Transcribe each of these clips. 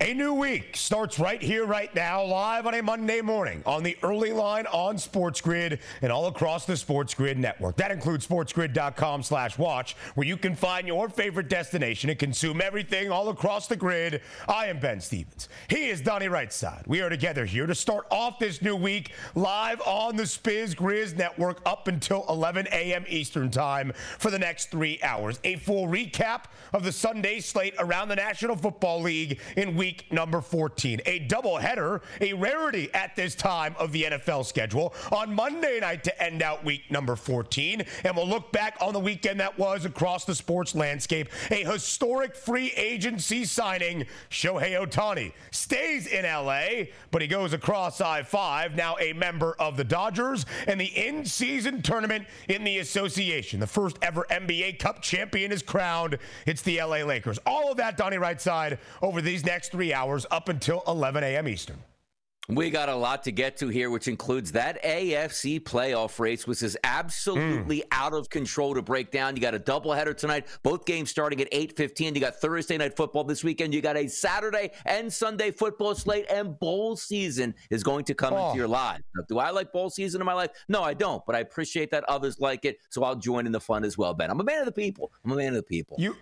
A new week starts right here, right now, live on a Monday morning on the early line on Sports Grid and all across the Sports Grid network. That includes sportsgrid.com slash watch, where you can find your favorite destination and consume everything all across the grid. I am Ben Stevens. He is Donnie Rightside. We are together here to start off this new week live on the Spiz Grizz network up until 11 a.m. Eastern time for the next three hours. A full recap of the Sunday slate around the National Football League in week week number 14. A doubleheader, a rarity at this time of the NFL schedule on Monday night to end out week number 14. And we'll look back on the weekend that was across the sports landscape. A historic free agency signing. Shohei Ohtani stays in LA, but he goes across I 5, now a member of the Dodgers, and the in season tournament in the association. The first ever NBA Cup champion is crowned. It's the LA Lakers. All of that, Donnie Rightside, over these next three hours up until 11 a.m. Eastern. We got a lot to get to here, which includes that AFC playoff race, which is absolutely mm. out of control to break down. You got a doubleheader tonight, both games starting at 8:15. You got Thursday night football this weekend. You got a Saturday and Sunday football slate, and bowl season is going to come oh. into your lives. Do I like bowl season in my life? No, I don't, but I appreciate that others like it, so I'll join in the fun as well, Ben. I'm a man of the people. I'm a man of the people. You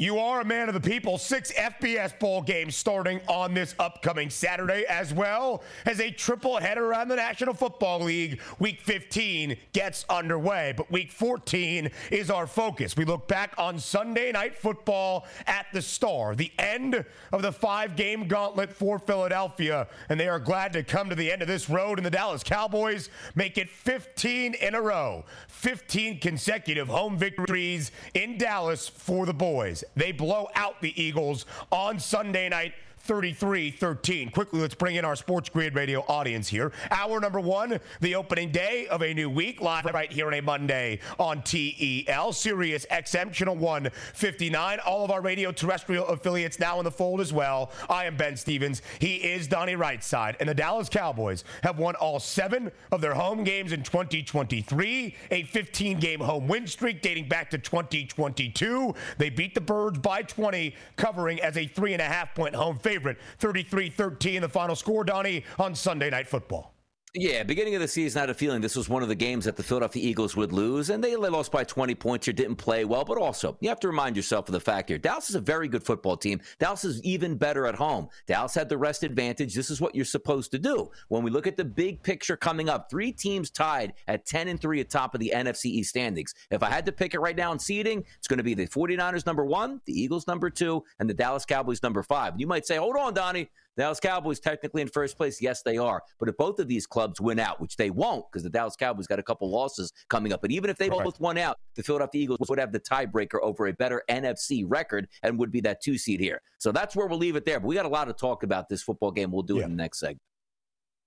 you are a man of the people. Six FBS bowl games starting on this upcoming Saturday, as well as a triple header around the National Football League. Week 15 gets underway, but week 14 is our focus. We look back on Sunday night football at the Star, the end of the five game gauntlet for Philadelphia, and they are glad to come to the end of this road. And the Dallas Cowboys make it 15 in a row, 15 consecutive home victories in Dallas for the boys. They blow out the Eagles on Sunday night 33 13. Quickly, let's bring in our Sports Grid Radio audience here. Hour number one, the opening day of a new week, live right here on a Monday on TEL, Sirius XM, Channel 159. All of our radio terrestrial affiliates now in the fold as well. I am Ben Stevens. He is Donnie Rightside. And the Dallas Cowboys have won all seven of their home games in 2023, a 15 game home win streak dating back to 2022. They beat the Birds by 20, covering as a three and a half point home favorite. 33 13, the final score, Donnie, on Sunday Night Football. Yeah, beginning of the season, I had a feeling this was one of the games that the Philadelphia Eagles would lose, and they lost by 20 points or didn't play well. But also, you have to remind yourself of the fact here Dallas is a very good football team. Dallas is even better at home. Dallas had the rest advantage. This is what you're supposed to do. When we look at the big picture coming up, three teams tied at 10 and 3 at top of the NFC East standings. If I had to pick it right now in seeding, it's going to be the 49ers number one, the Eagles number two, and the Dallas Cowboys number five. You might say, hold on, Donnie. Dallas Cowboys technically in first place. Yes, they are. But if both of these clubs win out, which they won't, because the Dallas Cowboys got a couple losses coming up, but even if they both won out, the Philadelphia Eagles would have the tiebreaker over a better NFC record and would be that two seed here. So that's where we'll leave it there. But we got a lot to talk about this football game. We'll do yeah. it in the next segment.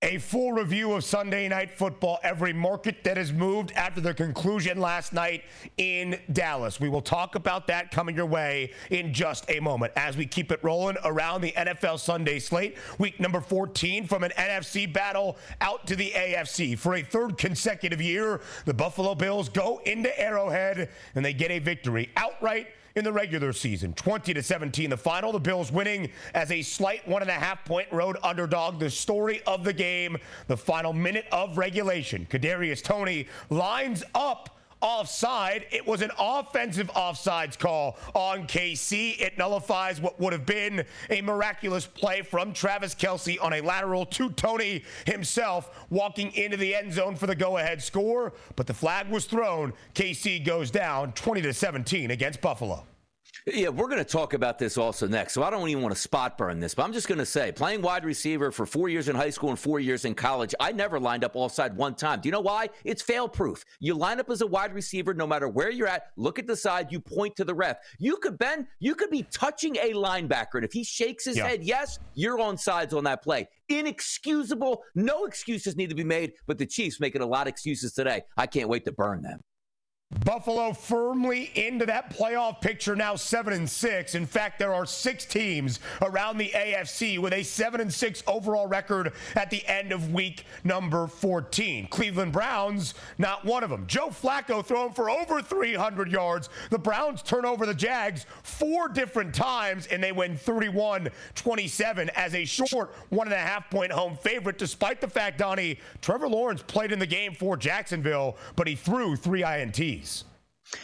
A full review of Sunday night football, every market that has moved after the conclusion last night in Dallas. We will talk about that coming your way in just a moment as we keep it rolling around the NFL Sunday slate. Week number 14 from an NFC battle out to the AFC. For a third consecutive year, the Buffalo Bills go into Arrowhead and they get a victory outright in the regular season. 20 to 17, the final. The Bills winning as a slight one and a half point road underdog. The story of the game, the final minute of regulation. Kadarius Toney lines up offside. It was an offensive offsides call on KC. It nullifies what would have been a miraculous play from Travis Kelce on a lateral to Toney himself, walking into the end zone for the go ahead score. But the flag was thrown. KC goes down 20 to 17 against Buffalo. Yeah, we're going to talk about this also next. So I don't even want to spot burn this, but I'm just going to say playing wide receiver for four years in high school and four years in college, I never lined up offside one time. Do you know why? It's fail proof. You line up as a wide receiver no matter where you're at, look at the side, you point to the ref. You could bend, you could be touching a linebacker, and if he shakes his yeah. head, yes, you're on sides on that play. Inexcusable. No excuses need to be made, but the Chiefs making a lot of excuses today. I can't wait to burn them. Buffalo firmly into that playoff picture now 7 and 6. In fact, there are 6 teams around the AFC with a 7 and 6 overall record at the end of week number 14. Cleveland Browns not one of them. Joe Flacco throwing for over 300 yards. The Browns turn over the Jags four different times and they win 31-27 as a short one and a half point home favorite despite the fact Donnie Trevor Lawrence played in the game for Jacksonville, but he threw 3 INTs.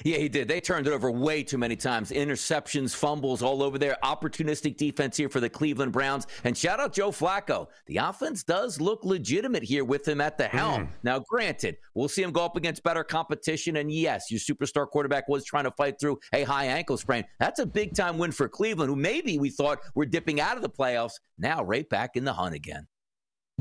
Yeah, he did. They turned it over way too many times. Interceptions, fumbles all over there. Opportunistic defense here for the Cleveland Browns. And shout out Joe Flacco. The offense does look legitimate here with him at the helm. Mm. Now, granted, we'll see him go up against better competition. And yes, your superstar quarterback was trying to fight through a high ankle sprain. That's a big time win for Cleveland, who maybe we thought were dipping out of the playoffs. Now, right back in the hunt again.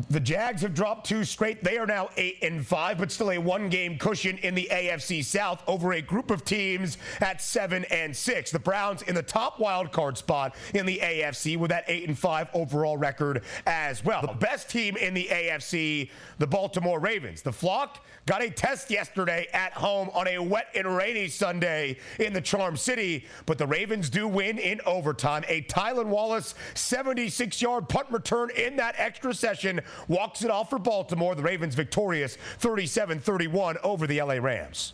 The Jags have dropped two straight. They are now eight and five, but still a one-game cushion in the AFC South over a group of teams at seven and six. The Browns in the top wild card spot in the AFC with that eight and five overall record as well. The best team in the AFC, the Baltimore Ravens. The flock got a test yesterday at home on a wet and rainy Sunday in the Charm City, but the Ravens do win in overtime. A Tylan Wallace 76-yard punt return in that extra session walks it off for Baltimore. The Ravens victorious 37 31 over the LA Rams.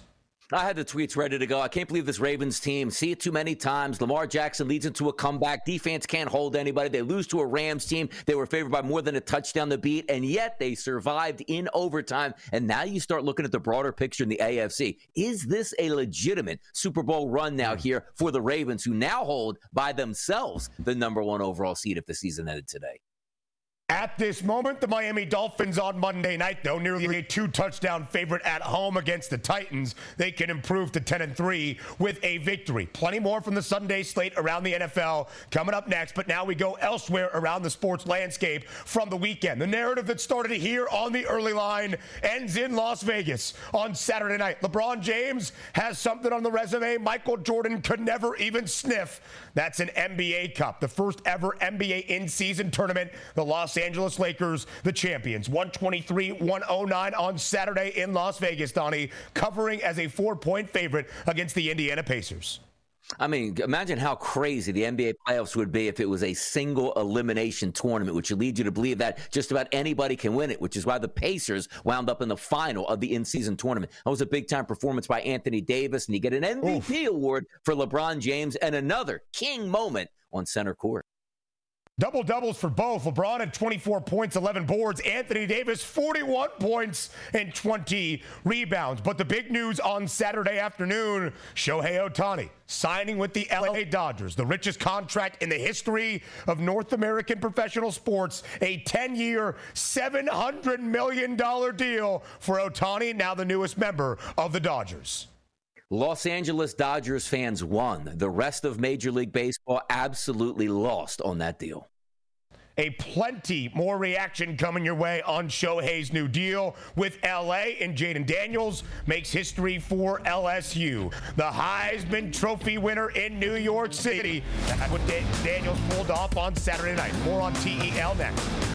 I had the tweets ready to go. I can't believe this Ravens team. See it too many times. Lamar Jackson leads into a comeback. Defense can't hold anybody. They lose to a Rams team. They were favored by more than a touchdown to beat, and yet they survived in overtime. And now you start looking at the broader picture in the AFC. Is this a legitimate Super Bowl run now mm. here for the Ravens, who now hold by themselves the number one overall seed if the season ended today? At this moment, the Miami Dolphins on Monday night, though nearly a two touchdown favorite at home against the Titans, they can improve to 10 and 3 with a victory. Plenty more from the Sunday slate around the NFL coming up next, but now we go elsewhere around the sports landscape from the weekend. The narrative that started here on the early line ends in Las Vegas on Saturday night. LeBron James has something on the resume Michael Jordan could never even sniff. That's an NBA Cup, the first ever NBA in season tournament. The Los Los Angeles Lakers, the champions. 123 109 on Saturday in Las Vegas, Donnie, covering as a four point favorite against the Indiana Pacers. I mean, imagine how crazy the NBA playoffs would be if it was a single elimination tournament, which would lead you to believe that just about anybody can win it, which is why the Pacers wound up in the final of the in season tournament. That was a big time performance by Anthony Davis, and you get an MVP Oof. award for LeBron James and another king moment on center court. Double doubles for both. LeBron had 24 points, 11 boards. Anthony Davis, 41 points and 20 rebounds. But the big news on Saturday afternoon Shohei Ohtani signing with the LA Dodgers, the richest contract in the history of North American professional sports, a 10 year, $700 million deal for Ohtani, now the newest member of the Dodgers. Los Angeles Dodgers fans won. The rest of Major League Baseball absolutely lost on that deal. A plenty more reaction coming your way on Shohei's new deal with LA and Jayden Daniels makes history for LSU. The Heisman Trophy winner in New York City. That's what Daniels pulled off on Saturday night. More on TEL next.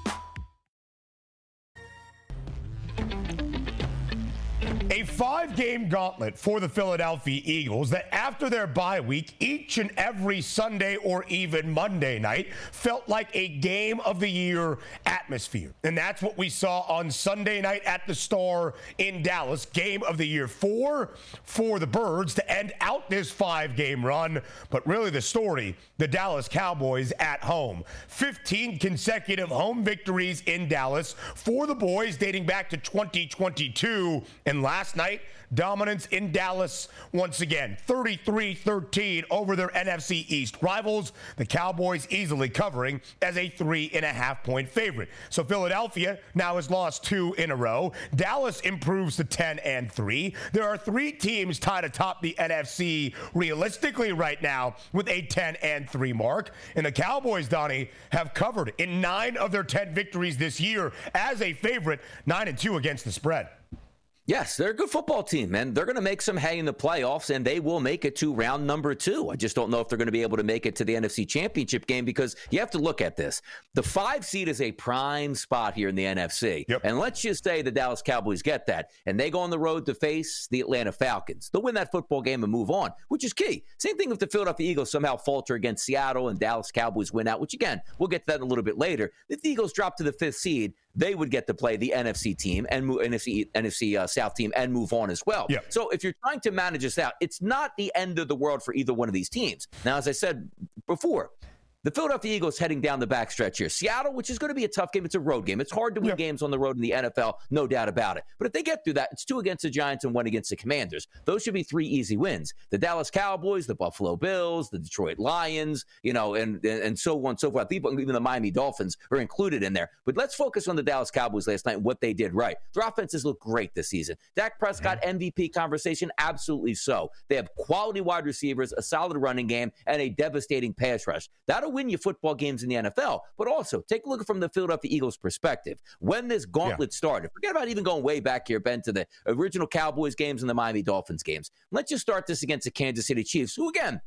A five game gauntlet for the Philadelphia Eagles that after their bye week, each and every Sunday or even Monday night felt like a game of the year atmosphere. And that's what we saw on Sunday night at the Star in Dallas. Game of the year four for the Birds to end out this five game run. But really, the story the Dallas Cowboys at home. 15 consecutive home victories in Dallas for the boys dating back to 2022. And last last night, dominance in Dallas once again. 33 13 over their NFC East rivals. The Cowboys easily covering as a three and a half point favorite. So Philadelphia now has lost two in a row. Dallas improves to 10 and 3. There are three teams tied atop the NFC realistically right now with a 10 and 3 mark. And the Cowboys, Donnie, have covered in nine of their 10 victories this year as a favorite, 9 and 2 against the spread. Yes, they're a good football team, and they're going to make some hay in the playoffs, and they will make it to round number two. I just don't know if they're going to be able to make it to the NFC Championship game because you have to look at this. The five seed is a prime spot here in the NFC, yep. and let's just say the Dallas Cowboys get that, and they go on the road to face the Atlanta Falcons. They'll win that football game and move on, which is key. Same thing if the Philadelphia Eagles somehow falter against Seattle and Dallas Cowboys win out, which again we'll get to that in a little bit later. If the Eagles drop to the fifth seed, they would get to play the NFC team and move, NFC NFC uh, South team and move on as well. Yeah. So if you're trying to manage this out, it's not the end of the world for either one of these teams. Now, as I said before, the Philadelphia Eagles heading down the backstretch here. Seattle, which is going to be a tough game. It's a road game. It's hard to win yeah. games on the road in the NFL, no doubt about it. But if they get through that, it's two against the Giants and one against the Commanders. Those should be three easy wins. The Dallas Cowboys, the Buffalo Bills, the Detroit Lions, you know, and and so on and so forth. Even the Miami Dolphins are included in there. But let's focus on the Dallas Cowboys last night and what they did right. Their offenses look great this season. Dak Prescott mm-hmm. MVP conversation, absolutely so. They have quality wide receivers, a solid running game, and a devastating pass rush. That'll win you football games games in the NFL. But also, take a look from the Philadelphia Eagles perspective. When this gauntlet yeah. started, forget about even going way back here, Ben, to the original Cowboys games and the Miami Dolphins games. Let's just start this against the Kansas City Chiefs, who, again,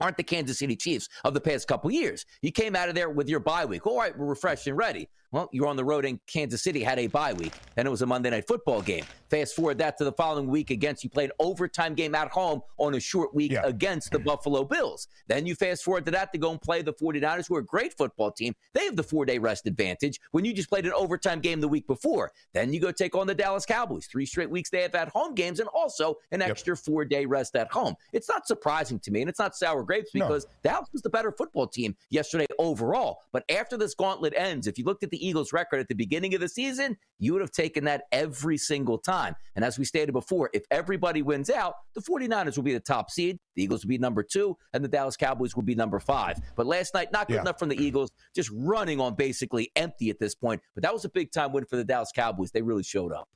aren't the Kansas City Chiefs of the past couple years. You came out of there with your bye week. All right, we're refreshed and ready. Well, you're on the road in Kansas City, had a bye week, and it was a Monday night football game. Fast forward that to the following week against you played an overtime game at home on a short week yeah. against the Buffalo Bills. Then you fast forward to that to go and play the 49ers, who are a great football team. They have the four day rest advantage when you just played an overtime game the week before. Then you go take on the Dallas Cowboys. Three straight weeks they have at home games and also an extra yep. four day rest at home. It's not surprising to me, and it's not sour grapes because no. Dallas was the better football team yesterday overall. But after this gauntlet ends, if you looked at the Eagles' record at the beginning of the season, you would have taken that every single time. And as we stated before, if everybody wins out, the 49ers will be the top seed, the Eagles will be number two, and the Dallas Cowboys will be number five. But last night, not good yeah. enough from the Eagles, just running on basically empty at this point. But that was a big time win for the Dallas Cowboys. They really showed up.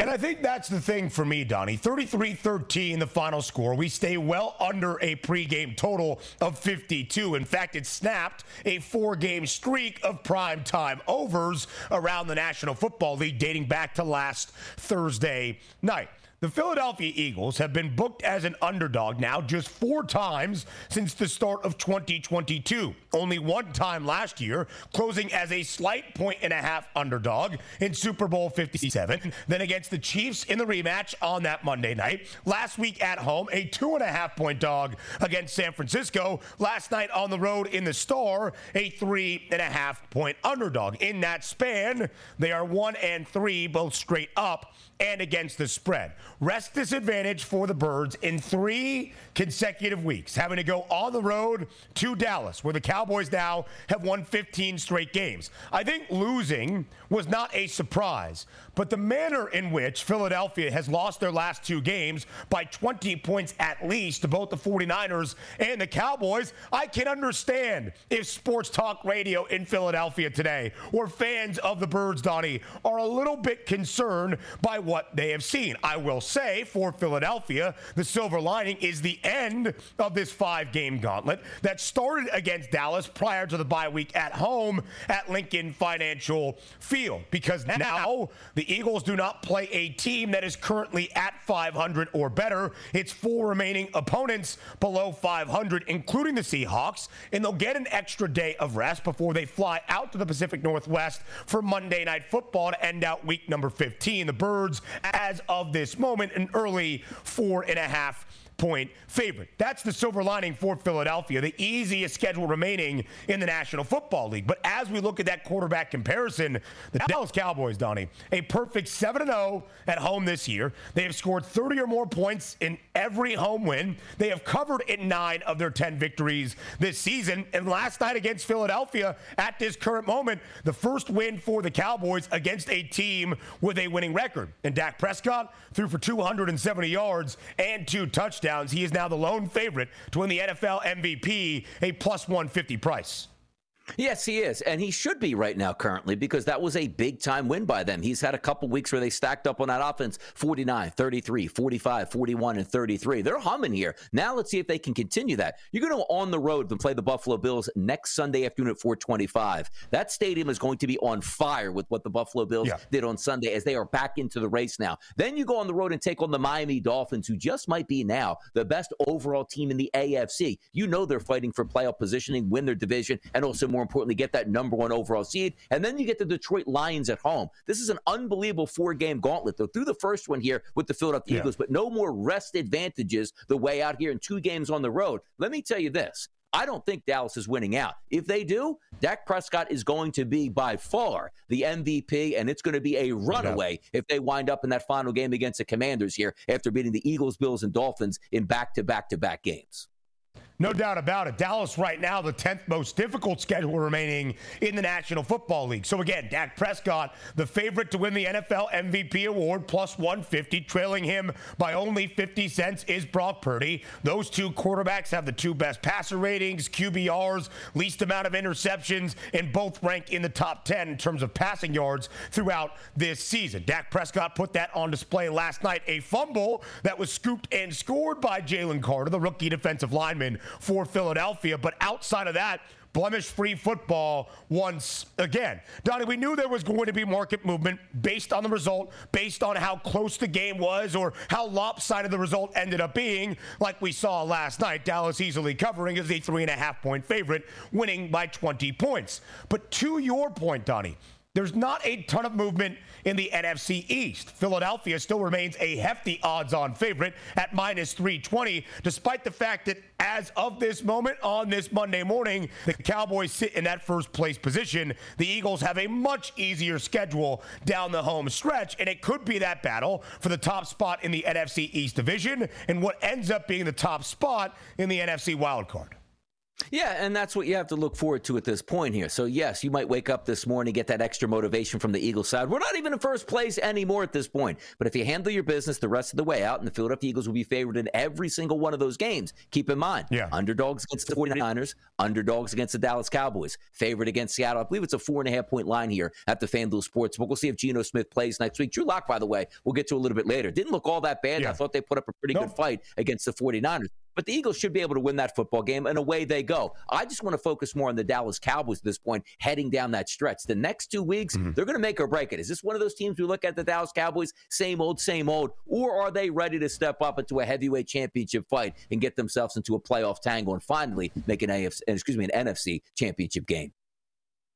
And I think that's the thing for me, Donnie. 33 13, the final score. We stay well under a pregame total of 52. In fact, it snapped a four game streak of prime time overs around the National Football League dating back to last Thursday night. The Philadelphia Eagles have been booked as an underdog now just four times since the start of 2022. Only one time last year, closing as a slight point and a half underdog in Super Bowl 57. Then against the Chiefs in the rematch on that Monday night. Last week at home, a two and a half point dog against San Francisco. Last night on the road in the Star, a three and a half point underdog. In that span, they are one and three, both straight up and against the spread. Rest disadvantage for the Birds in three consecutive weeks, having to go on the road to Dallas, where the Cowboys now have won 15 straight games. I think losing was not a surprise, but the manner in which Philadelphia has lost their last two games by 20 points at least to both the 49ers and the Cowboys, I can understand if sports talk radio in Philadelphia today or fans of the Birds, Donnie, are a little bit concerned by what they have seen. I will say for Philadelphia, the silver lining is the end of this five game gauntlet that started against Dallas prior to the bye week at home at Lincoln Financial Field. Because now the Eagles do not play a team that is currently at 500 or better. It's four remaining opponents below 500, including the Seahawks, and they'll get an extra day of rest before they fly out to the Pacific Northwest for Monday Night Football to end out week number 15. The Birds, as of this moment, an early four and a half point favorite. That's the silver lining for Philadelphia, the easiest schedule remaining in the National Football League. But as we look at that quarterback comparison, the Dallas Cowboys, Donnie, a perfect 7 0 at home this year. They have scored 30 or more points in every home win. They have covered in nine of their 10 victories this season. And last night against Philadelphia, at this current moment, the first win for the Cowboys against a team with a winning record. And Dak Prescott threw for 270 yards and two touchdowns touchdowns. He is now the lone favorite to win the NFL MVP, a plus 150 price. Yes, he is. And he should be right now currently because that was a big time win by them. He's had a couple weeks where they stacked up on that offense 49, 33, 45, 41, and 33. They're humming here. Now let's see if they can continue that. You're going to on the road and play the Buffalo Bills next Sunday afternoon at 425. That stadium is going to be on fire with what the Buffalo Bills yeah. did on Sunday as they are back into the race now. Then you go on the road and take on the Miami Dolphins, who just might be now the best overall team in the AFC. You know they're fighting for playoff positioning, win their division, and also more importantly, get that number one overall seed. And then you get the Detroit Lions at home. This is an unbelievable four game gauntlet, though, through the first one here with the Philadelphia yeah. Eagles, but no more rest advantages the way out here in two games on the road. Let me tell you this. I don't think Dallas is winning out. If they do, Dak Prescott is going to be by far the MVP, and it's going to be a runaway yeah. if they wind up in that final game against the Commanders here after beating the Eagles, Bills, and Dolphins in back to back to back games. No doubt about it. Dallas right now, the 10th most difficult schedule remaining in the National Football League. So again, Dak Prescott, the favorite to win the NFL MVP award, plus 150. Trailing him by only 50 cents is Brock Purdy. Those two quarterbacks have the two best passer ratings, QBRs, least amount of interceptions, and both rank in the top 10 in terms of passing yards throughout this season. Dak Prescott put that on display last night. A fumble that was scooped and scored by Jalen Carter, the rookie defensive lineman for Philadelphia. But outside of that, blemish free football once again. Donnie, we knew there was going to be market movement based on the result, based on how close the game was, or how lopsided the result ended up being, like we saw last night. Dallas easily covering as a three and a half point favorite, winning by 20 points. But to your point, Donnie, there's not a ton of movement in the NFC East. Philadelphia still remains a hefty odds on favorite at minus 320, despite the fact that as of this moment on this Monday morning, the Cowboys sit in that first place position. The Eagles have a much easier schedule down the home stretch, and it could be that battle for the top spot in the NFC East division and what ends up being the top spot in the NFC wildcard. Yeah, and that's what you have to look forward to at this point here. So, yes, you might wake up this morning, get that extra motivation from the Eagles side. We're not even in first place anymore at this point. But if you handle your business the rest of the way out, and the Philadelphia Eagles will be favored in every single one of those games, keep in mind, yeah. underdogs against the 49ers, underdogs against the Dallas Cowboys, favorite against Seattle. I believe it's a four and a half point line here at the FanDuel Sportsbook. We'll see if Geno Smith plays next week. Drew Lock, by the way, we'll get to a little bit later. Didn't look all that bad. Yeah. I thought they put up a pretty nope. good fight against the 49ers. But the Eagles should be able to win that football game, and away they go. I just want to focus more on the Dallas Cowboys at this point, heading down that stretch. The next two weeks, mm-hmm. they're going to make or break it. Is this one of those teams we look at the Dallas Cowboys, same old, same old, or are they ready to step up into a heavyweight championship fight and get themselves into a playoff tangle and finally make an AFC, excuse me, an NFC championship game?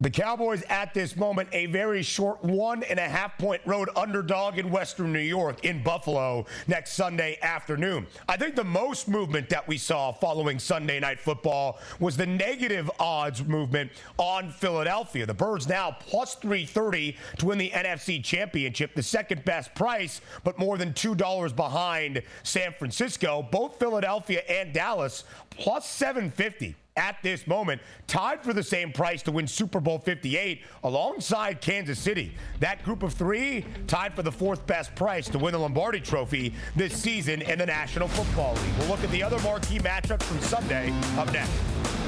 The Cowboys at this moment, a very short one and a half point road underdog in Western New York in Buffalo next Sunday afternoon. I think the most movement that we saw following Sunday night football was the negative odds movement on Philadelphia. The Birds now plus 330 to win the NFC championship, the second best price, but more than $2 behind San Francisco. Both Philadelphia and Dallas plus 750 at this moment, tied for the same price to win Super Bowl 58 alongside Kansas City. That group of three tied for the fourth best price to win the Lombardi Trophy this season in the National Football League. We'll look at the other marquee matchups from Sunday up next.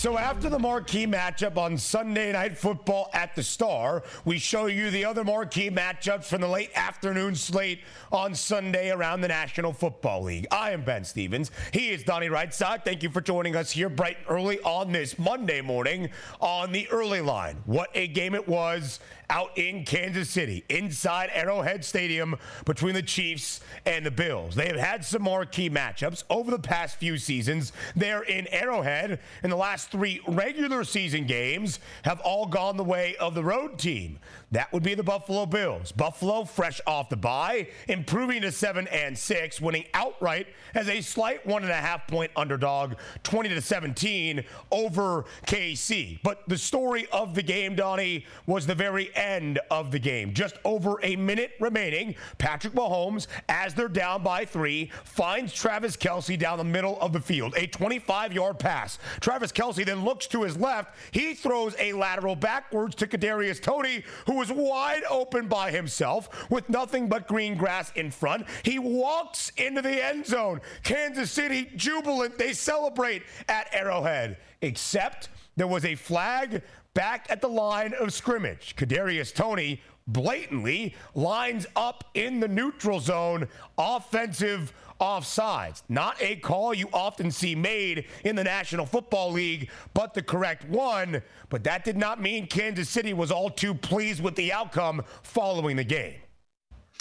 So after the marquee matchup on Sunday Night Football at the Star, we show you the other marquee matchups from the late afternoon slate on Sunday around the National Football League. I am Ben Stevens. He is Donnie Rightside. Thank you for joining us here bright and early on this Monday morning on the early line. What a game it was out in Kansas City, inside Arrowhead Stadium between the Chiefs and the Bills. They have had some marquee matchups over the past few seasons. They're in Arrowhead in the last three regular season games have all gone the way of the road team. That would be the Buffalo Bills. Buffalo, fresh off the bye, improving to seven and six, winning outright as a slight one and a half point underdog, 20 to 17 over KC. But the story of the game, Donnie, was the very end of the game. Just over a minute remaining. Patrick Mahomes, as they're down by three, finds Travis Kelce down the middle of the field. A 25 yard pass. Travis Kelce then looks to his left. He throws a lateral backwards to Kadarius Toney, who was wide open by himself with nothing but green grass in front. He walks into the end zone. Kansas City jubilant. They celebrate at Arrowhead. Except there was a flag back at the line of scrimmage. Kadarius Toney blatantly lines up in the neutral zone, offensive offsides. Not a call you often see made in the National Football League, but the correct one. But that did not mean Kansas City was all too pleased with the outcome following the game.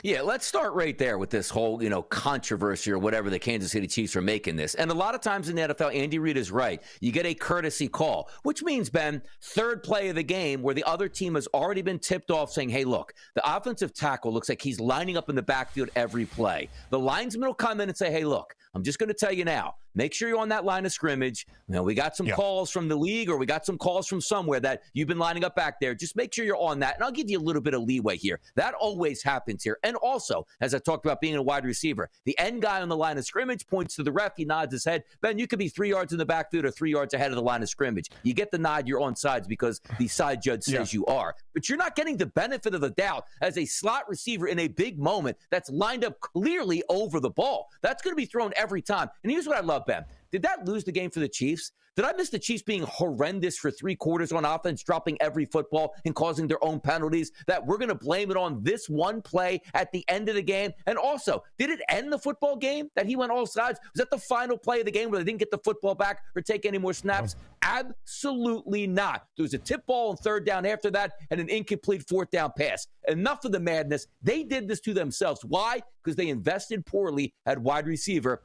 Yeah, let's start right there with this whole, you know, controversy or whatever the Kansas City Chiefs are making this. And a lot of times in the NFL, Andy Reid is right. You get a courtesy call, which means, Ben, third play of the game where the other team has already been tipped off saying, hey, look, the offensive tackle looks like he's lining up in the backfield every play. The linesman will come in and say, hey, look, I'm just going to tell you now, make sure you're on that line of scrimmage. Now, we got some yeah. calls from the league or we got some calls from somewhere that you've been lining up back there. Just make sure you're on that. And I'll give you a little bit of leeway here. That always happens here. And also, as I talked about being a wide receiver, the end guy on the line of scrimmage points to the ref. He nods his head. Ben, you could be three yards in the backfield or three yards ahead of the line of scrimmage. You get the nod, you're on sides because the side judge says yeah. you are. But you're not getting the benefit of the doubt as a slot receiver in a big moment that's lined up clearly over the ball. That's going to be thrown every time. And here's what I love, Did that lose the game for the Chiefs? Did I miss the Chiefs being horrendous for three quarters on offense, dropping every football and causing their own penalties? That we're going to blame it on this one play at the end of the game? And also, did it end the football game that he went all sides? Was that the final play of the game where they didn't get the football back or take any more snaps? Absolutely not. There was a tip ball on third down after that and an incomplete fourth down pass. Enough of the madness. They did this to themselves. Why? Because they invested poorly at wide receiver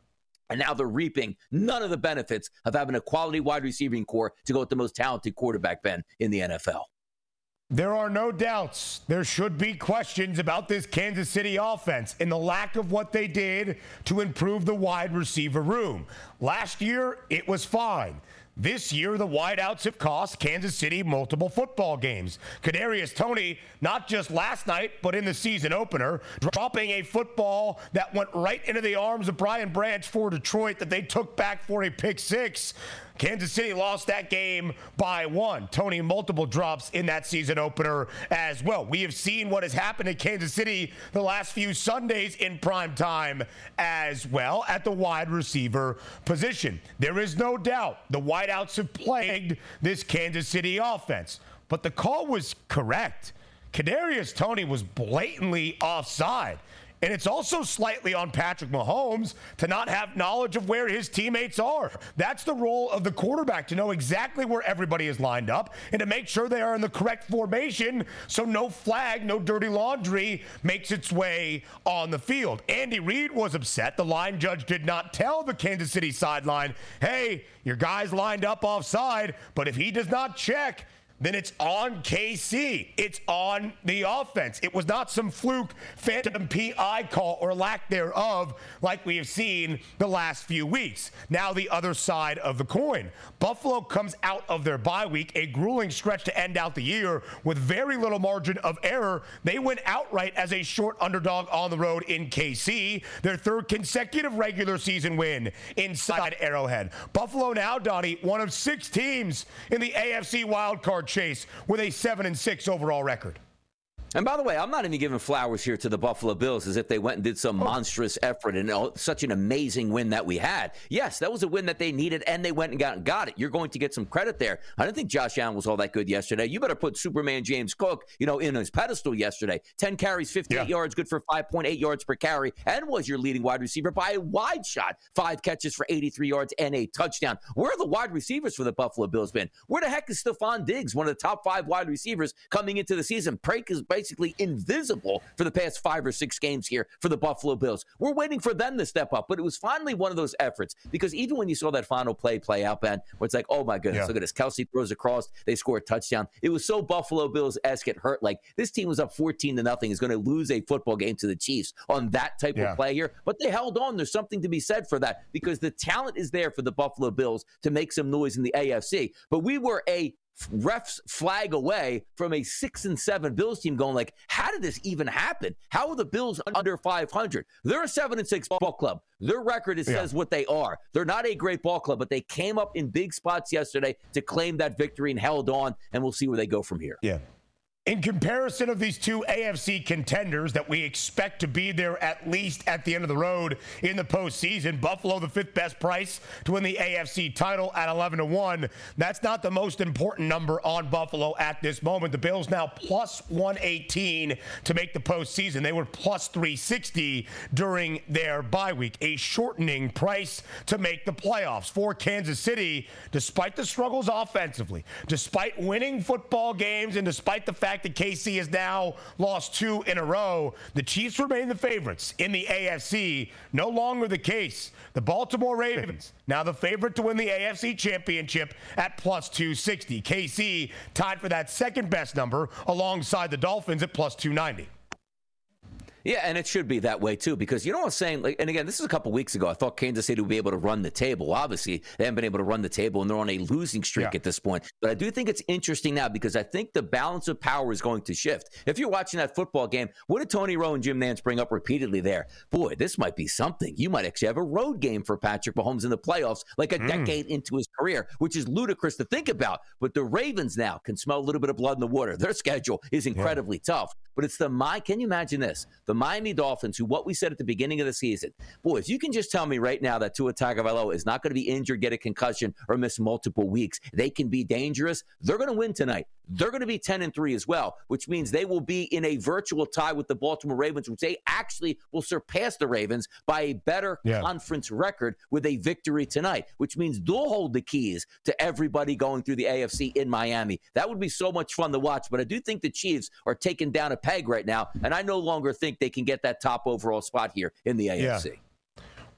and now they're reaping none of the benefits of having a quality wide receiving corps to go with the most talented quarterback, Ben, in the NFL. There are no doubts. There should be questions about this Kansas City offense and the lack of what they did to improve the wide receiver room. Last year, it was fine. This year, the wideouts have cost Kansas City multiple football games. Kadarius Toney, not just last night, but in the season opener, dropping a football that went right into the arms of Brian Branch for Detroit that they took back for a pick six. Kansas City lost that game by one. Toney, multiple drops in that season opener as well. We have seen what has happened in Kansas City the last few Sundays in prime time as well at the wide receiver position. There is no doubt the wideouts have plagued this Kansas City offense, but the call was correct. Kadarius Toney was blatantly offside. And it's also slightly on Patrick Mahomes to not have knowledge of where his teammates are. That's the role of the quarterback to know exactly where everybody is lined up and to make sure they are in the correct formation so no flag, no dirty laundry makes its way on the field. Andy Reid was upset. The line judge did not tell the Kansas City sideline, hey, your guy's lined up offside, but if he does not check, then it's on KC. It's on the offense. It was not some fluke phantom PI call or lack thereof like we have seen the last few weeks. Now, the other side of the coin. Buffalo comes out of their bye week, a grueling stretch to end out the year with very little margin of error. They went outright as a short underdog on the road in KC, their third consecutive regular season win inside Arrowhead. Buffalo now, Donnie, one of six teams in the AFC wildcard chase with a 7 and 6 overall record. And by the way, I'm not even giving flowers here to the Buffalo Bills as if they went and did some oh. monstrous effort and oh, such an amazing win that we had. Yes, that was a win that they needed, and they went and got, got it. You're going to get some credit there. I didn't think Josh Allen was all that good yesterday. You better put Superman James Cook, you know, in his pedestal yesterday. 10 carries, 58 yeah. yards, good for 5.8 yards per carry, and was your leading wide receiver by a wide shot. Five catches for 83 yards and a touchdown. Where are the wide receivers for the Buffalo Bills been? Where the heck is Stefon Diggs, one of the top five wide receivers coming into the season? Prank is basically invisible for the past five or six games here for the Buffalo Bills. We're waiting for them to step up, but it was finally one of those efforts because even when you saw that final play play out, Ben, where it's like, oh my goodness, yeah. look at this. Kelce throws across, they score a touchdown. It was so Buffalo Bills esque it hurt. Like this team was up 14 to nothing, is going to lose a football game to the Chiefs on that type yeah. of play here. But they held on. There's something to be said for that because the talent is there for the Buffalo Bills to make some noise in the AFC. But we were a refs flag away from a six and seven Bills team going like, how did this even happen? How are the Bills under 500? They're a seven and six ball club. Their record is, yeah. says what they are. They're not a great ball club, but they came up in big spots yesterday to claim that victory and held on, and we'll see where they go from here. Yeah. In comparison of these two AFC contenders that we expect to be there at least at the end of the road in the postseason, Buffalo the fifth best price to win the AFC title at 11 to 1. That's not the most important number on Buffalo at this moment. The Bills now plus 118 to make the postseason. They were plus 360 during their bye week, a shortening price to make the playoffs for Kansas City, despite the struggles offensively, despite winning football games, and despite the fact fact that KC has now lost two in a row, the Chiefs remain the favorites in the AFC. No longer the case. The Baltimore Ravens, now the favorite to win the AFC championship at plus 260. KC tied for that second best number alongside the Dolphins at plus 290. Yeah, and it should be that way too, because you know what I'm saying. Like, and again, this is a couple weeks ago. I thought Kansas City would be able to run the table. Obviously, they haven't been able to run the table, and they're on a losing streak yeah. at this point. But I do think it's interesting now because I think the balance of power is going to shift. If you're watching that football game, what did Tony Romo and Jim Nantz bring up repeatedly there? Boy, this might be something. You might actually have a road game for Patrick Mahomes in the playoffs, like a mm. decade into his career, which is ludicrous to think about. But the Ravens now can smell a little bit of blood in the water. Their schedule is incredibly yeah. tough. But it's the my. Can you imagine this? The Miami Dolphins, who what we said at the beginning of the season, boy, if you can just tell me right now that Tua Tagovailoa is not going to be injured, get a concussion, or miss multiple weeks, they can be dangerous. They're going to win tonight. They're going to be 10 and 3 as well, which means they will be in a virtual tie with the Baltimore Ravens, which they actually will surpass the Ravens by a better yeah. conference record with a victory tonight, which means they'll hold the keys to everybody going through the AFC in Miami. That would be so much fun to watch, but I do think the Chiefs are taking down a peg right now, and I no longer think they can get that top overall spot here in the AFC. Yeah.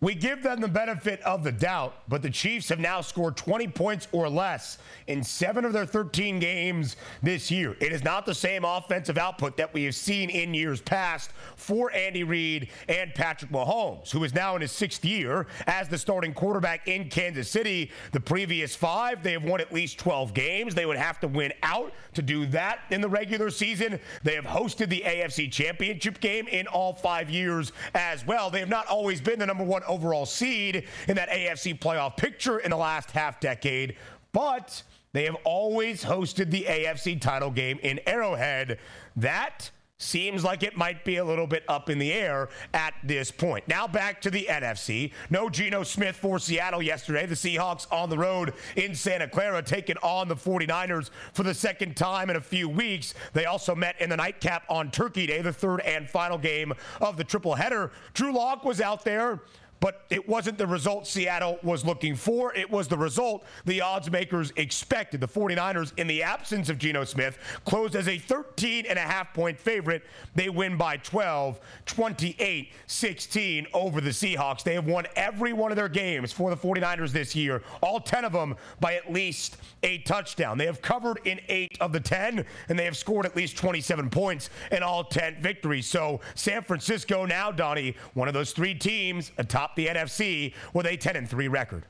We give them the benefit of the doubt, but the Chiefs have now scored 20 points or less in seven of their 13 games this year. It is not the same offensive output that we have seen in years past for Andy Reid and Patrick Mahomes, who is now in his sixth year as the starting quarterback in Kansas City. The previous five, they have won at least 12 games. They would have to win out to do that in the regular season. They have hosted the AFC Championship game in all five years as well. They have not always been the number one overall seed in that AFC playoff picture in the last half decade, but they have always hosted the AFC title game in Arrowhead. That seems like it might be a little bit up in the air at this point. Now back to the NFC. No Geno Smith for Seattle yesterday. The Seahawks on the road in Santa Clara taking on the 49ers for the second time in a few weeks. They also met in the nightcap on Turkey Day, the third and final game of the triple header. Drew Lock was out there but it wasn't the result Seattle was looking for. It was the result the odds makers expected. The 49ers, in the absence of Geno Smith, closed as a 13 and a half point favorite. They win by 12, 28 16 over the Seahawks. They have won every one of their games for the 49ers this year, all 10 of them by at least a touchdown. They have covered in eight of the 10, and they have scored at least 27 points in all 10 victories. So San Francisco now, Donnie, one of those three teams atop the NFC with a 10 and 3 record.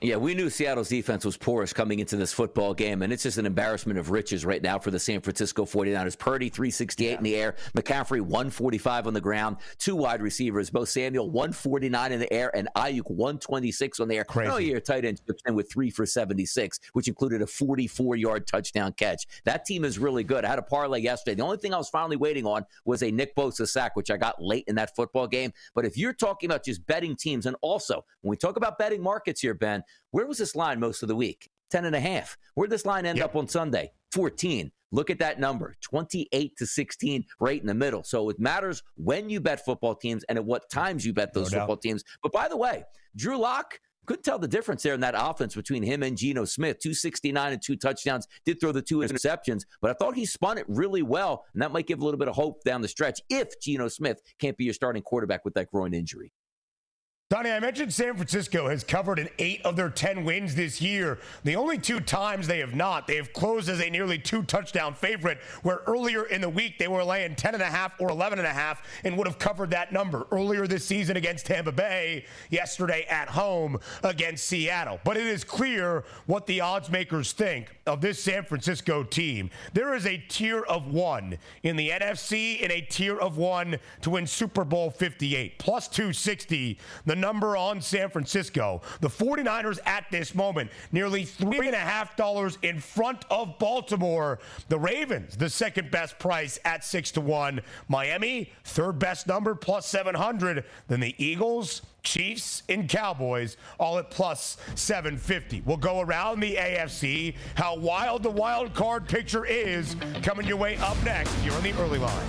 Yeah, we knew Seattle's defense was porous coming into this football game, and it's just an embarrassment of riches right now for the San Francisco 49ers. Purdy, 368 yeah. in the air. McCaffrey, 145 on the ground. Two wide receivers, both Samuel, 149 in the air, and Aiyuk, 126 on the air. Crazy. Oh, your tight end chips in with three for 76, which included a 44 yard touchdown catch. That team is really good. I had a parlay yesterday. The only thing I was finally waiting on was a Nick Bosa sack, which I got late in that football game. But if you're talking about just betting teams, and also when we talk about betting markets here, Ben, where was this line most of the week? 10 and a half. Where'd this line end yep. up on Sunday? 14. Look at that number 28 to 16, right in the middle. So it matters when you bet football teams and at what times you bet those no football teams. But by the way, Drew Lock couldn't tell the difference there in that offense between him and Geno Smith. 269 and two touchdowns. Did throw the two interceptions, but I thought he spun it really well. And that might give a little bit of hope down the stretch if Geno Smith can't be your starting quarterback with that groin injury. Donnie, I mentioned San Francisco has covered in eight of their 10 wins this year. The only two times they have not, they have closed as a nearly two touchdown favorite, where earlier in the week they were laying 10.5 or 11.5 and would have covered that number earlier this season against Tampa Bay, yesterday at home against Seattle. But it is clear what the odds makers think of this San Francisco team. There is a tier of one in the NFC and a tier of one to win Super Bowl 58, plus 260. The number on San Francisco. The 49ers at this moment, nearly $3.5 in front of Baltimore. The Ravens, the second best price at 6 to 1. Miami, third best number, plus 700. Then the Eagles, Chiefs and Cowboys, all at plus 750. We'll go around the AFC, how wild the wild card picture is coming your way up next. You're on the early line.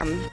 Um.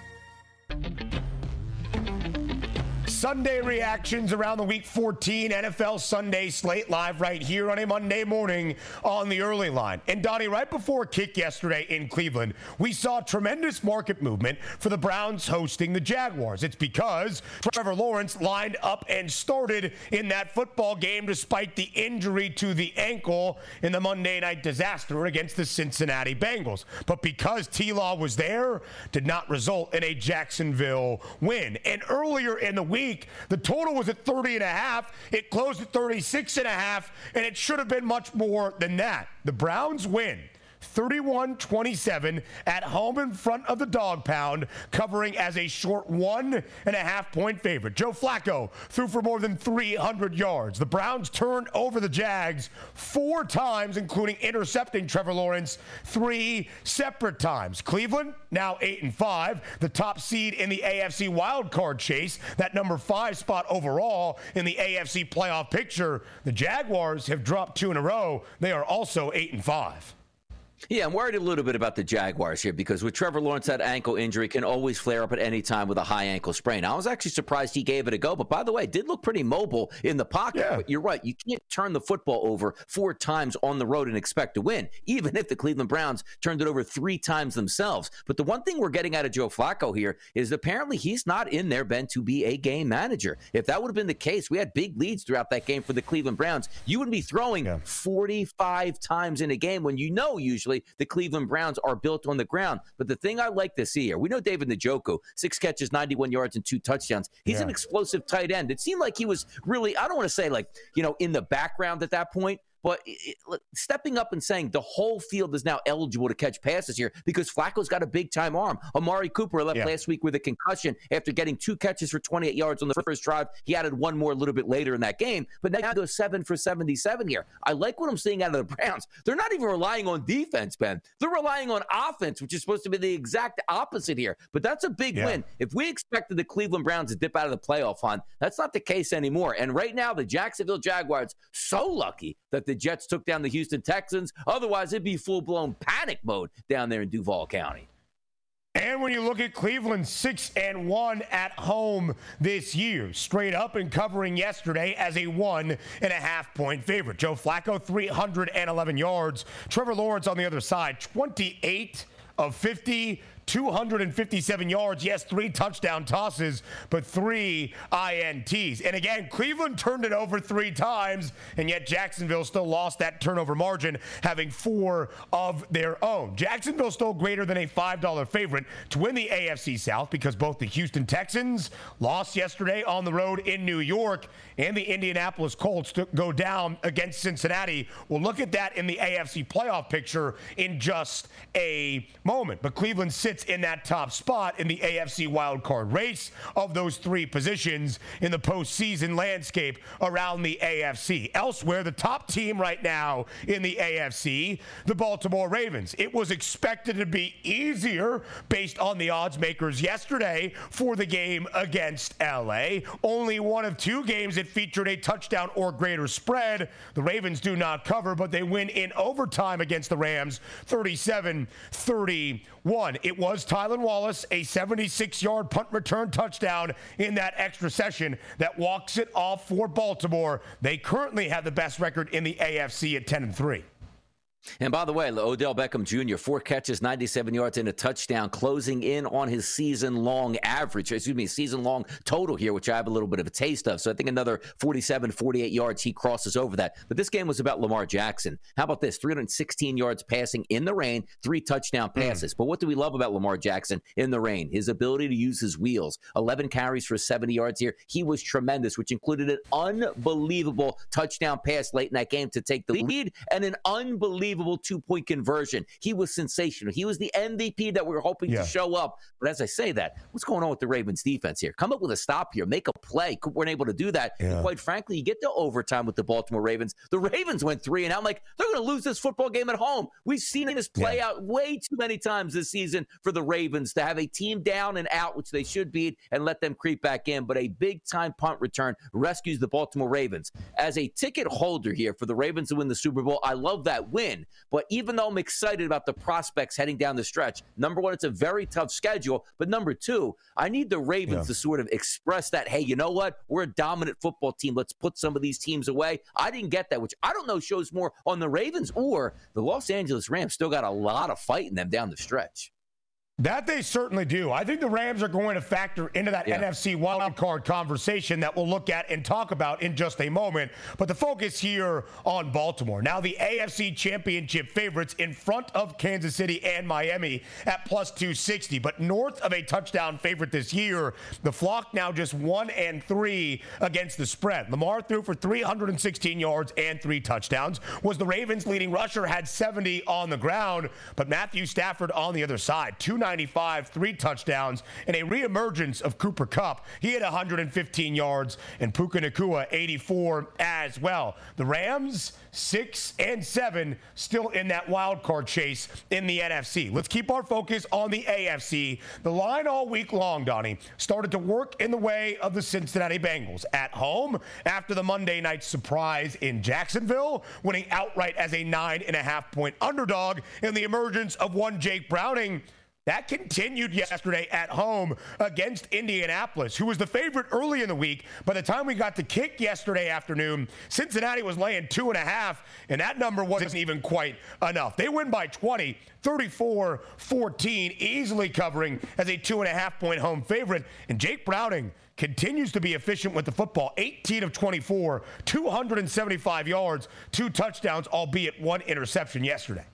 Sunday reactions around the week 14 NFL Sunday slate live right here on a Monday morning on the early line. And Donnie, right before kick yesterday in Cleveland, we saw tremendous market movement for the Browns hosting the Jaguars. It's because Trevor Lawrence lined up and started in that football game despite the injury to the ankle in the Monday night disaster against the Cincinnati Bengals. But because T Law was there, did not result in a Jacksonville win. And earlier in the week, The total was at 30 and a half. It closed at 36 and a half, and it should have been much more than that. The Browns win. 31 27 at home in front of the dog pound, covering as a short one and a half point favorite. Joe Flacco threw for more than 300 yards. The Browns turned over the Jags four times, including intercepting Trevor Lawrence three separate times. Cleveland, now 8 and 5, the top seed in the AFC wildcard chase, that number five spot overall in the AFC playoff picture. The Jaguars have dropped two in a row. They are also 8 and 5. Yeah, I'm worried a little bit about the Jaguars here because with Trevor Lawrence, that ankle injury can always flare up at any time with a high ankle sprain. I was actually surprised he gave it a go, but by the way, it did look pretty mobile in the pocket. Yeah. But you're right, you can't turn the football over four times on the road and expect to win, even if the Cleveland Browns turned it over three times themselves. But the one thing we're getting out of Joe Flacco here is apparently he's not in there, Ben, to be a game manager. If that would have been the case, we had big leads throughout that game for the Cleveland Browns. You would be throwing yeah. 45 times in a game when you know usually the Cleveland Browns are built on the ground. But the thing I like to see here, we know David Njoku, six catches, 91 yards, and two touchdowns. He's yeah. an explosive tight end. It seemed like he was really, I don't want to say like, you know, in the background at that point, but it, stepping up and saying the whole field is now eligible to catch passes here because Flacco's got a big time arm. Amari Cooper left yeah. last week with a concussion after getting two catches for 28 yards on the first drive. He added one more a little bit later in that game, but now he goes seven for 77 here. I like what I'm seeing out of the Browns. They're not even relying on defense, Ben. They're relying on offense, which is supposed to be the exact opposite here. But that's a big yeah. win. If we expected the Cleveland Browns to dip out of the playoff hunt, that's not the case anymore. And right now, the Jacksonville Jaguars so lucky that the Jets took down the Houston Texans. Otherwise, it'd be full blown panic mode down there in Duval County. And when you look at Cleveland, six and one at home this year, straight up and covering yesterday as a one and a half point favorite. Joe Flacco, 311 yards. Trevor Lawrence on the other side, 28 of 50 257 yards. Yes, three touchdown tosses, but three INTs. And again, Cleveland turned it over three times, and yet Jacksonville still lost that turnover margin, having four of their own. Jacksonville still greater than a $5 favorite to win the AFC South because both the Houston Texans lost yesterday on the road in New York, and the Indianapolis Colts go down against Cincinnati. We'll look at that in the AFC playoff picture in just a moment. But Cleveland sits in that top spot in the AFC wildcard race of those three positions in the postseason landscape around the AFC. Elsewhere, the top team right now in the AFC, the Baltimore Ravens. It was expected to be easier based on the odds makers yesterday for the game against LA. Only one of two games that featured a touchdown or greater spread. The Ravens do not cover, but they win in overtime against the Rams 37 31. It was Tylan Wallace, a 76 yard punt return touchdown in that extra session that walks it off for Baltimore. They currently have the best record in the AFC at 10 and 3. And by the way, Odell Beckham Jr., four catches, 97 yards, and a touchdown, closing in on his season long average, excuse me, season long total here, which I have a little bit of a taste of. So I think another 47, 48 yards, he crosses over that. But this game was about Lamar Jackson. How about this? 316 yards passing in the rain, three touchdown hmm. passes. Mm. But what do we love about Lamar Jackson in the rain? His ability to use his wheels. 11 carries for 70 yards here. He was tremendous, which included an unbelievable touchdown pass late in that game to take the lead and an unbelievable unbelievable two point conversion. He was sensational. He was the MVP that we were hoping yeah. to show up. But as I say that, what's going on with the Ravens defense here? Come up with a stop here, make a play. We weren't able to do that. Yeah. And quite frankly, you get to overtime with the Baltimore Ravens. The Ravens went three and I'm like, they're going to lose this football game at home. We've seen this play yeah. out way too many times this season for the Ravens to have a team down and out, which they should beat, and let them creep back in. But a big time punt return rescues the Baltimore Ravens. As a ticket holder here for the Ravens to win the Super Bowl, I love that win. But even though I'm excited about the prospects heading down the stretch, number one, it's a very tough schedule. But number two, I need the Ravens yeah. to sort of express that, hey, you know what? We're a dominant football team. Let's put some of these teams away. I didn't get that, which I don't know shows more on the Ravens or the Los Angeles Rams still got a lot of fight in them down the stretch. That they certainly do. I think the Rams are going to factor into that yeah. NFC wildcard conversation that we'll look at and talk about in just a moment. But the focus here on Baltimore. Now, the AFC championship favorites in front of Kansas City and Miami at plus 260. But north of a touchdown favorite this year, the flock now just one and three against the spread. Lamar threw for 316 yards and three touchdowns. Was the Ravens leading rusher, had 70 on the ground. But Matthew Stafford on the other side, two 295, three touchdowns, and a reemergence of Cooper Kupp. He had 115 yards, and Puka Nacua 84 as well. The Rams six and seven, still in that wild card chase in the NFC. Let's keep our focus on the AFC. The line all week long, Donnie, started to work in the way of the Cincinnati Bengals at home after the Monday night surprise in Jacksonville, winning outright as a nine and a half point underdog in the emergence of one Jake Browning. That continued yesterday at home against Indianapolis, who was the favorite early in the week. By the time we got to kick yesterday afternoon, Cincinnati was laying two and a half, and that number wasn't even quite enough. They win by 20, 34 14, easily covering as a two and a half point home favorite. And Jake Browning continues to be efficient with the football 18 of 24, 275 yards, two touchdowns, albeit one interception yesterday.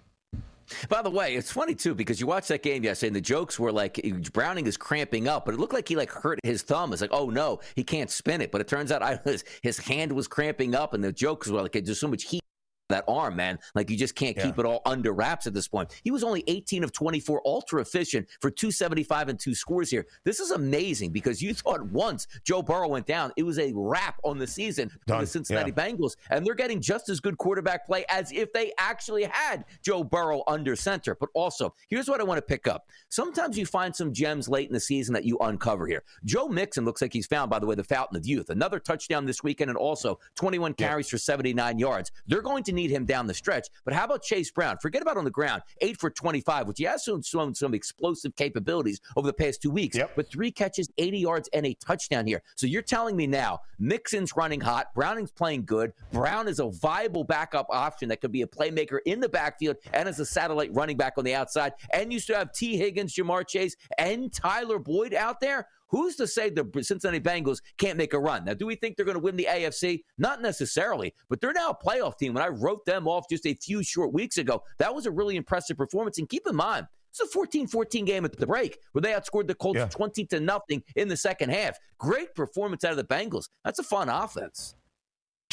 By the way, it's funny too because you watched that game yesterday, and the jokes were like Browning is cramping up, but it looked like he like hurt his thumb. It's like, oh no, he can't spin it. But it turns out I, his, his hand was cramping up, and the jokes were like there's so much heat that arm, man. Like you just can't yeah. keep it all under wraps at this point. He was only 18 of 24, ultra efficient for 275 and two scores here. This is amazing because you thought once Joe Burrow went down, it was a wrap on the season Done. for the Cincinnati yeah. Bengals, and they're getting just as good quarterback play as if they actually had Joe Burrow under center. But also, here's what I want to pick up. Sometimes you find some gems late in the season that you uncover here. Joe Mixon looks like he's found, by the way, the fountain of youth. Another touchdown this weekend, and also 21 carries yeah. for 79 yards. They're going to need him down the stretch. But how about Chase Brown? Forget about on the ground, eight for 25, which he has shown some, some explosive capabilities over the past two weeks. Yep. But three catches, 80 yards, and a touchdown here. So you're telling me now Mixon's running hot, Browning's playing good. Brown is a viable backup option that could be a playmaker in the backfield and as a satellite running back on the outside. And you still have Tee Higgins, Ja'Marr Chase, and Tyler Boyd out there. Who's to say the Cincinnati Bengals can't make a run? Now, do we think they're going to win the AFC? Not necessarily, but they're now a playoff team. When I wrote them off just a few short weeks ago, that was a really impressive performance. And keep in mind, it's a 14-14 game at the break where they outscored the Colts yeah. 20 to nothing in the second half. Great performance out of the Bengals. That's a fun offense.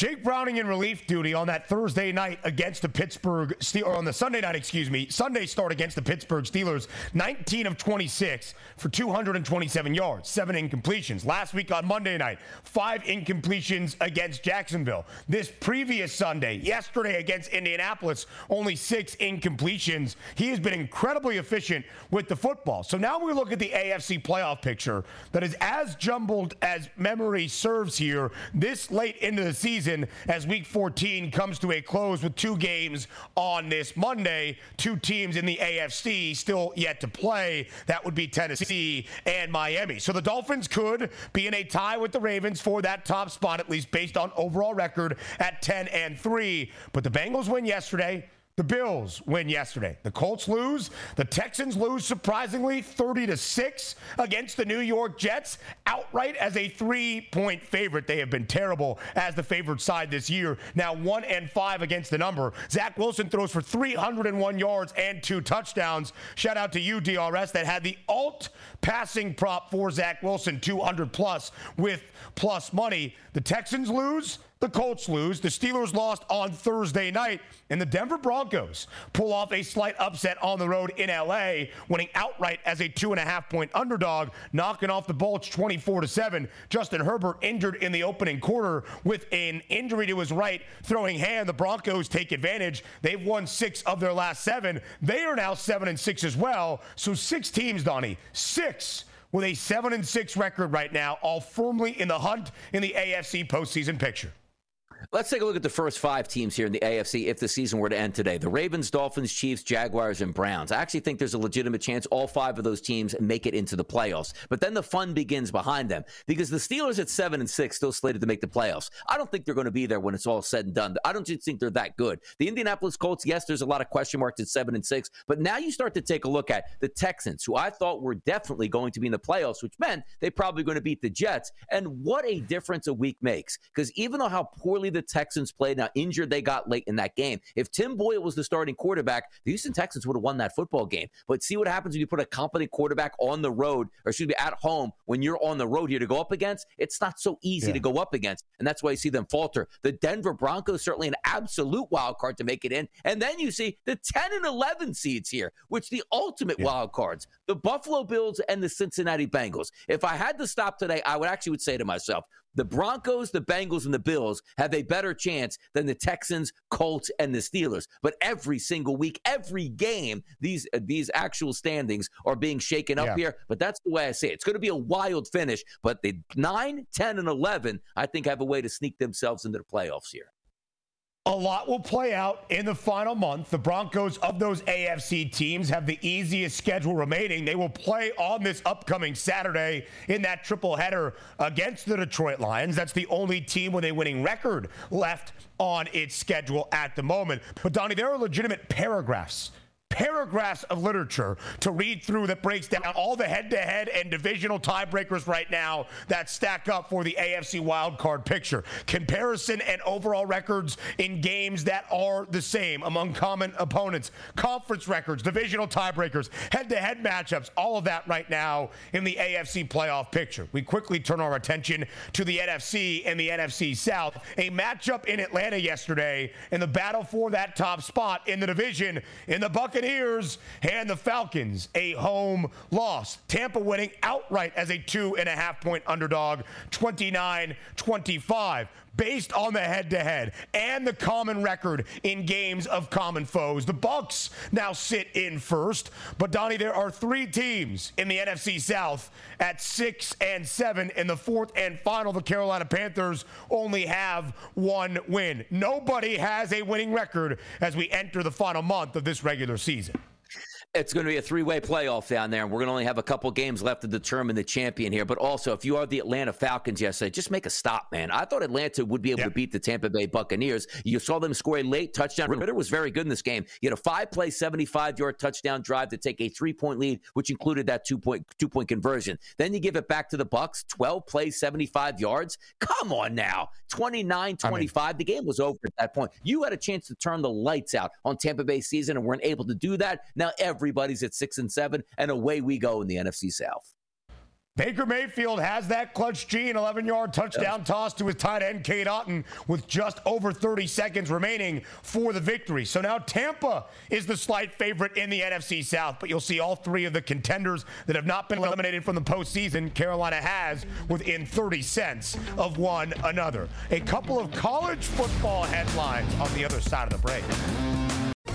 Jake Browning in relief duty on that Thursday night against the Pittsburgh Steelers, or on the Sunday night, excuse me, Sunday start against the Pittsburgh Steelers, 19 of 26 for 227 yards, seven incompletions. Last week on Monday night, five incompletions against Jacksonville. This previous Sunday, yesterday against Indianapolis, only six incompletions. He has been incredibly efficient with the football. So now we look at the AFC playoff picture that is as jumbled as memory serves here this late into the season season as week 14 comes to a close with two games on this Monday. Two teams in the AFC still yet to play. That would be Tennessee and Miami. So the Dolphins could be in a tie with the Ravens for that top spot, at least based on overall record at 10 and 3. But the Bengals win yesterday. The Bills win yesterday. The Colts lose. The Texans lose surprisingly 30 to 6 against the New York Jets outright as a 3-point favorite. They have been terrible as the favored side this year. Now 1 and 5 against the number. Zach Wilson throws for 301 yards and two touchdowns. Shout out to you DRS that had the alt passing prop for Zach Wilson 200 plus with plus money. The Texans lose. The Colts lose. The Steelers lost on Thursday night. And the Denver Broncos pull off a slight upset on the road in LA, winning outright as a two and a half point underdog, knocking off the Bolts 24 to 7. Justin Herbert injured in the opening quarter with an injury to his right throwing hand. The Broncos take advantage. They've won six of their last seven. They are now seven and six as well. So six teams, Donnie. Six with a seven and six record right now, all firmly in the hunt in the AFC postseason picture. Let's take a look at the first five teams here in the AFC if the season were to end today. The Ravens, Dolphins, Chiefs, Jaguars, and Browns. I actually think there's a legitimate chance all five of those teams make it into the playoffs. But then the fun begins behind them because the Steelers at seven and six still slated to make the playoffs. I don't think they're going to be there when it's all said and done. I don't think they're that good. The Indianapolis Colts, yes, there's a lot of question marks at seven and six, but now you start to take a look at the Texans, who I thought were definitely going to be in the playoffs, which meant they're probably going to beat the Jets. And what a difference a week makes. Because even though how poorly the the Texans played, now injured they got late in that game. If Tim Boyle was the starting quarterback, the Houston Texans would have won that football game. But see what happens when you put a competent quarterback on the road, or excuse me, at home when you're on the road here to go up against. It's not so easy yeah. to go up against, and that's why you see them falter. The Denver Broncos certainly an absolute wild card to make it in, and then you see the 10 and 11 seeds here, which the ultimate yeah. wild cards, the Buffalo Bills and the Cincinnati Bengals. If I had to stop today, I would actually would say to myself, the Broncos, the Bengals, and the Bills have a better chance than the Texans, Colts, and the Steelers. But every single week, every game, these uh, these actual standings are being shaken up yeah. here. But that's the way I say it. It's going to be a wild finish. But the 9, 10, and 11, I think, have a way to sneak themselves into the playoffs here. A lot will play out in the final month. The Broncos of those AFC teams have the easiest schedule remaining. They will play on this upcoming Saturday in that triple header against the Detroit Lions. That's the only team with a winning record left on its schedule at the moment. But Donnie, there are legitimate paragraphs paragraphs of literature to read through that breaks down all the head-to-head and divisional tiebreakers right now that stack up for the AFC wildcard picture. Comparison and overall records in games that are the same among common opponents, conference records, divisional tiebreakers, head-to-head matchups, all of that right now in the AFC playoff picture. We quickly turn our attention to the NFC and the NFC South. A matchup in Atlanta yesterday in the battle for that top spot in the division in the bucket Buccaneers and the Falcons a home loss. Tampa winning outright as a two and a half point underdog, 29 25 based on the head-to-head and the common record in games of common foes. The Bucks now sit in first, but Donnie, there are three teams in the NFC South at six and seven. In the fourth and final, the Carolina Panthers only have one win. Nobody has a winning record as we enter the final month of this regular season. It's going to be a three way playoff down there, and we're going to only have a couple games left to determine the champion here. But also, if you are the Atlanta Falcons yesterday, just make a stop, man. I thought Atlanta would be able to beat the Tampa Bay Buccaneers. You saw them score a late touchdown. Ridder was very good in this game. You had a five play, 75 yard touchdown drive to take a three point lead, which included that two point two point conversion. Then you give it back to the Bucks, 12 plays, 75 yards. Come on now. 29 25. I mean, the game was over at that point. You had a chance to turn the lights out on Tampa Bay season and weren't able to do that. Now, every everybody's at six and seven, and away we go in the NFC South. Baker Mayfield has that clutch G, an 11 yard touchdown yep. toss to his tight end, Cade Otton, with just over 30 seconds remaining for the victory. So now Tampa is the slight favorite in the NFC South, but you'll see all three of the contenders that have not been eliminated from the postseason, Carolina has within 30 cents of one another. A couple of college football headlines on the other side of the break.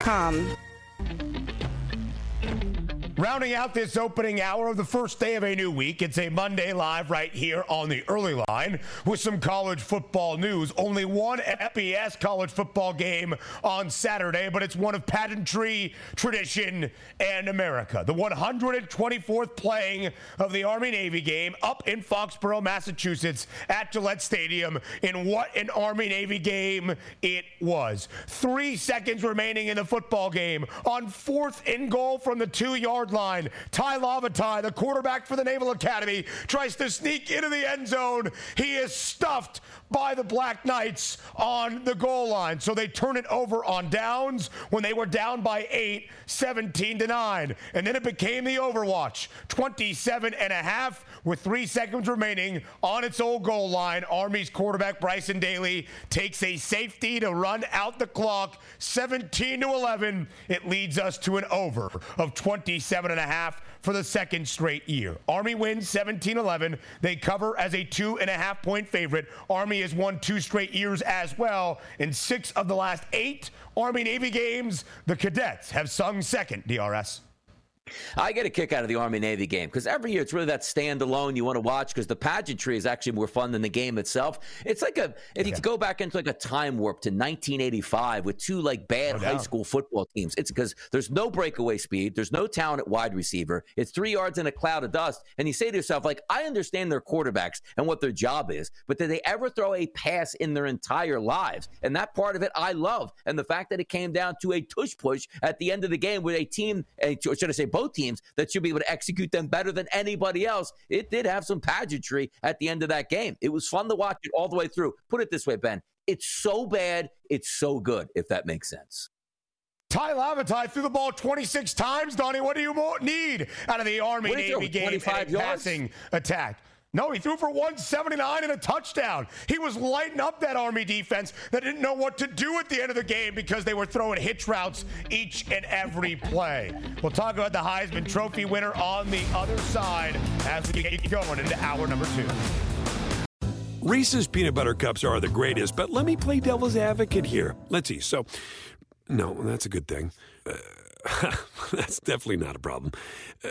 Com. Rounding out this opening hour of the first day of a new week, it's a Monday live right here on the early line with some college football news. Only one FBS college football game on Saturday, but it's one of pageantry, tradition, and America. The 124th playing of the Army Navy game up in Foxborough, Massachusetts at Gillette Stadium. In what an Army Navy game it was. Three seconds remaining in the football game on fourth and goal from the two yard yard line. Tai Lavatai, the quarterback for the Naval Academy, tries to sneak into the end zone. He is stuffed by the Black Knights on the goal line. So they turn it over on downs when they were down by eight, 17 to 9. And then it became the Overwatch, 27 and a half with three seconds remaining on its old goal line. Army's quarterback Bryson Daily takes a safety to run out the clock, 17 to 11. It leads us to an over of 27 and a half for the second straight year. Army wins 17 11. They cover as a two and a half point favorite. Army has won two straight years as well. In six of the last eight Army Navy games, the cadets have sung second, DRS. I get a kick out of the Army Navy game because every year it's really that standalone you want to watch because the pageantry is actually more fun than the game itself. It's like a if you go back into like a time warp to 1985 with two like bad high school football teams. It's because there's no breakaway speed, there's no talent at wide receiver. It's three yards in a cloud of dust, and you say to yourself like, I understand their quarterbacks and what their job is, but did they ever throw a pass in their entire lives? And that part of it I love, and the fact that it came down to a tush push at the end of the game with a team, or should I say? Both teams that should be able to execute them better than anybody else. It did have some pageantry at the end of that game. It was fun to watch it all the way through. Put it this way, Ben. It's so bad, it's so good, if that makes sense. Tai Lavatai threw the ball 26 times, Donnie. What do you need out of the Army Navy game Twenty-five passing attack? No, he threw for 179 and a touchdown. He was lighting up that Army defense that didn't know what to do at the end of the game because they were throwing hitch routes each and every play. We'll talk about the Heisman Trophy winner on the other side as we get going into hour number two. Reese's peanut butter cups are the greatest, but let me play devil's advocate here. Let's see. So, no, that's a good thing. Uh, that's definitely not a problem. Uh,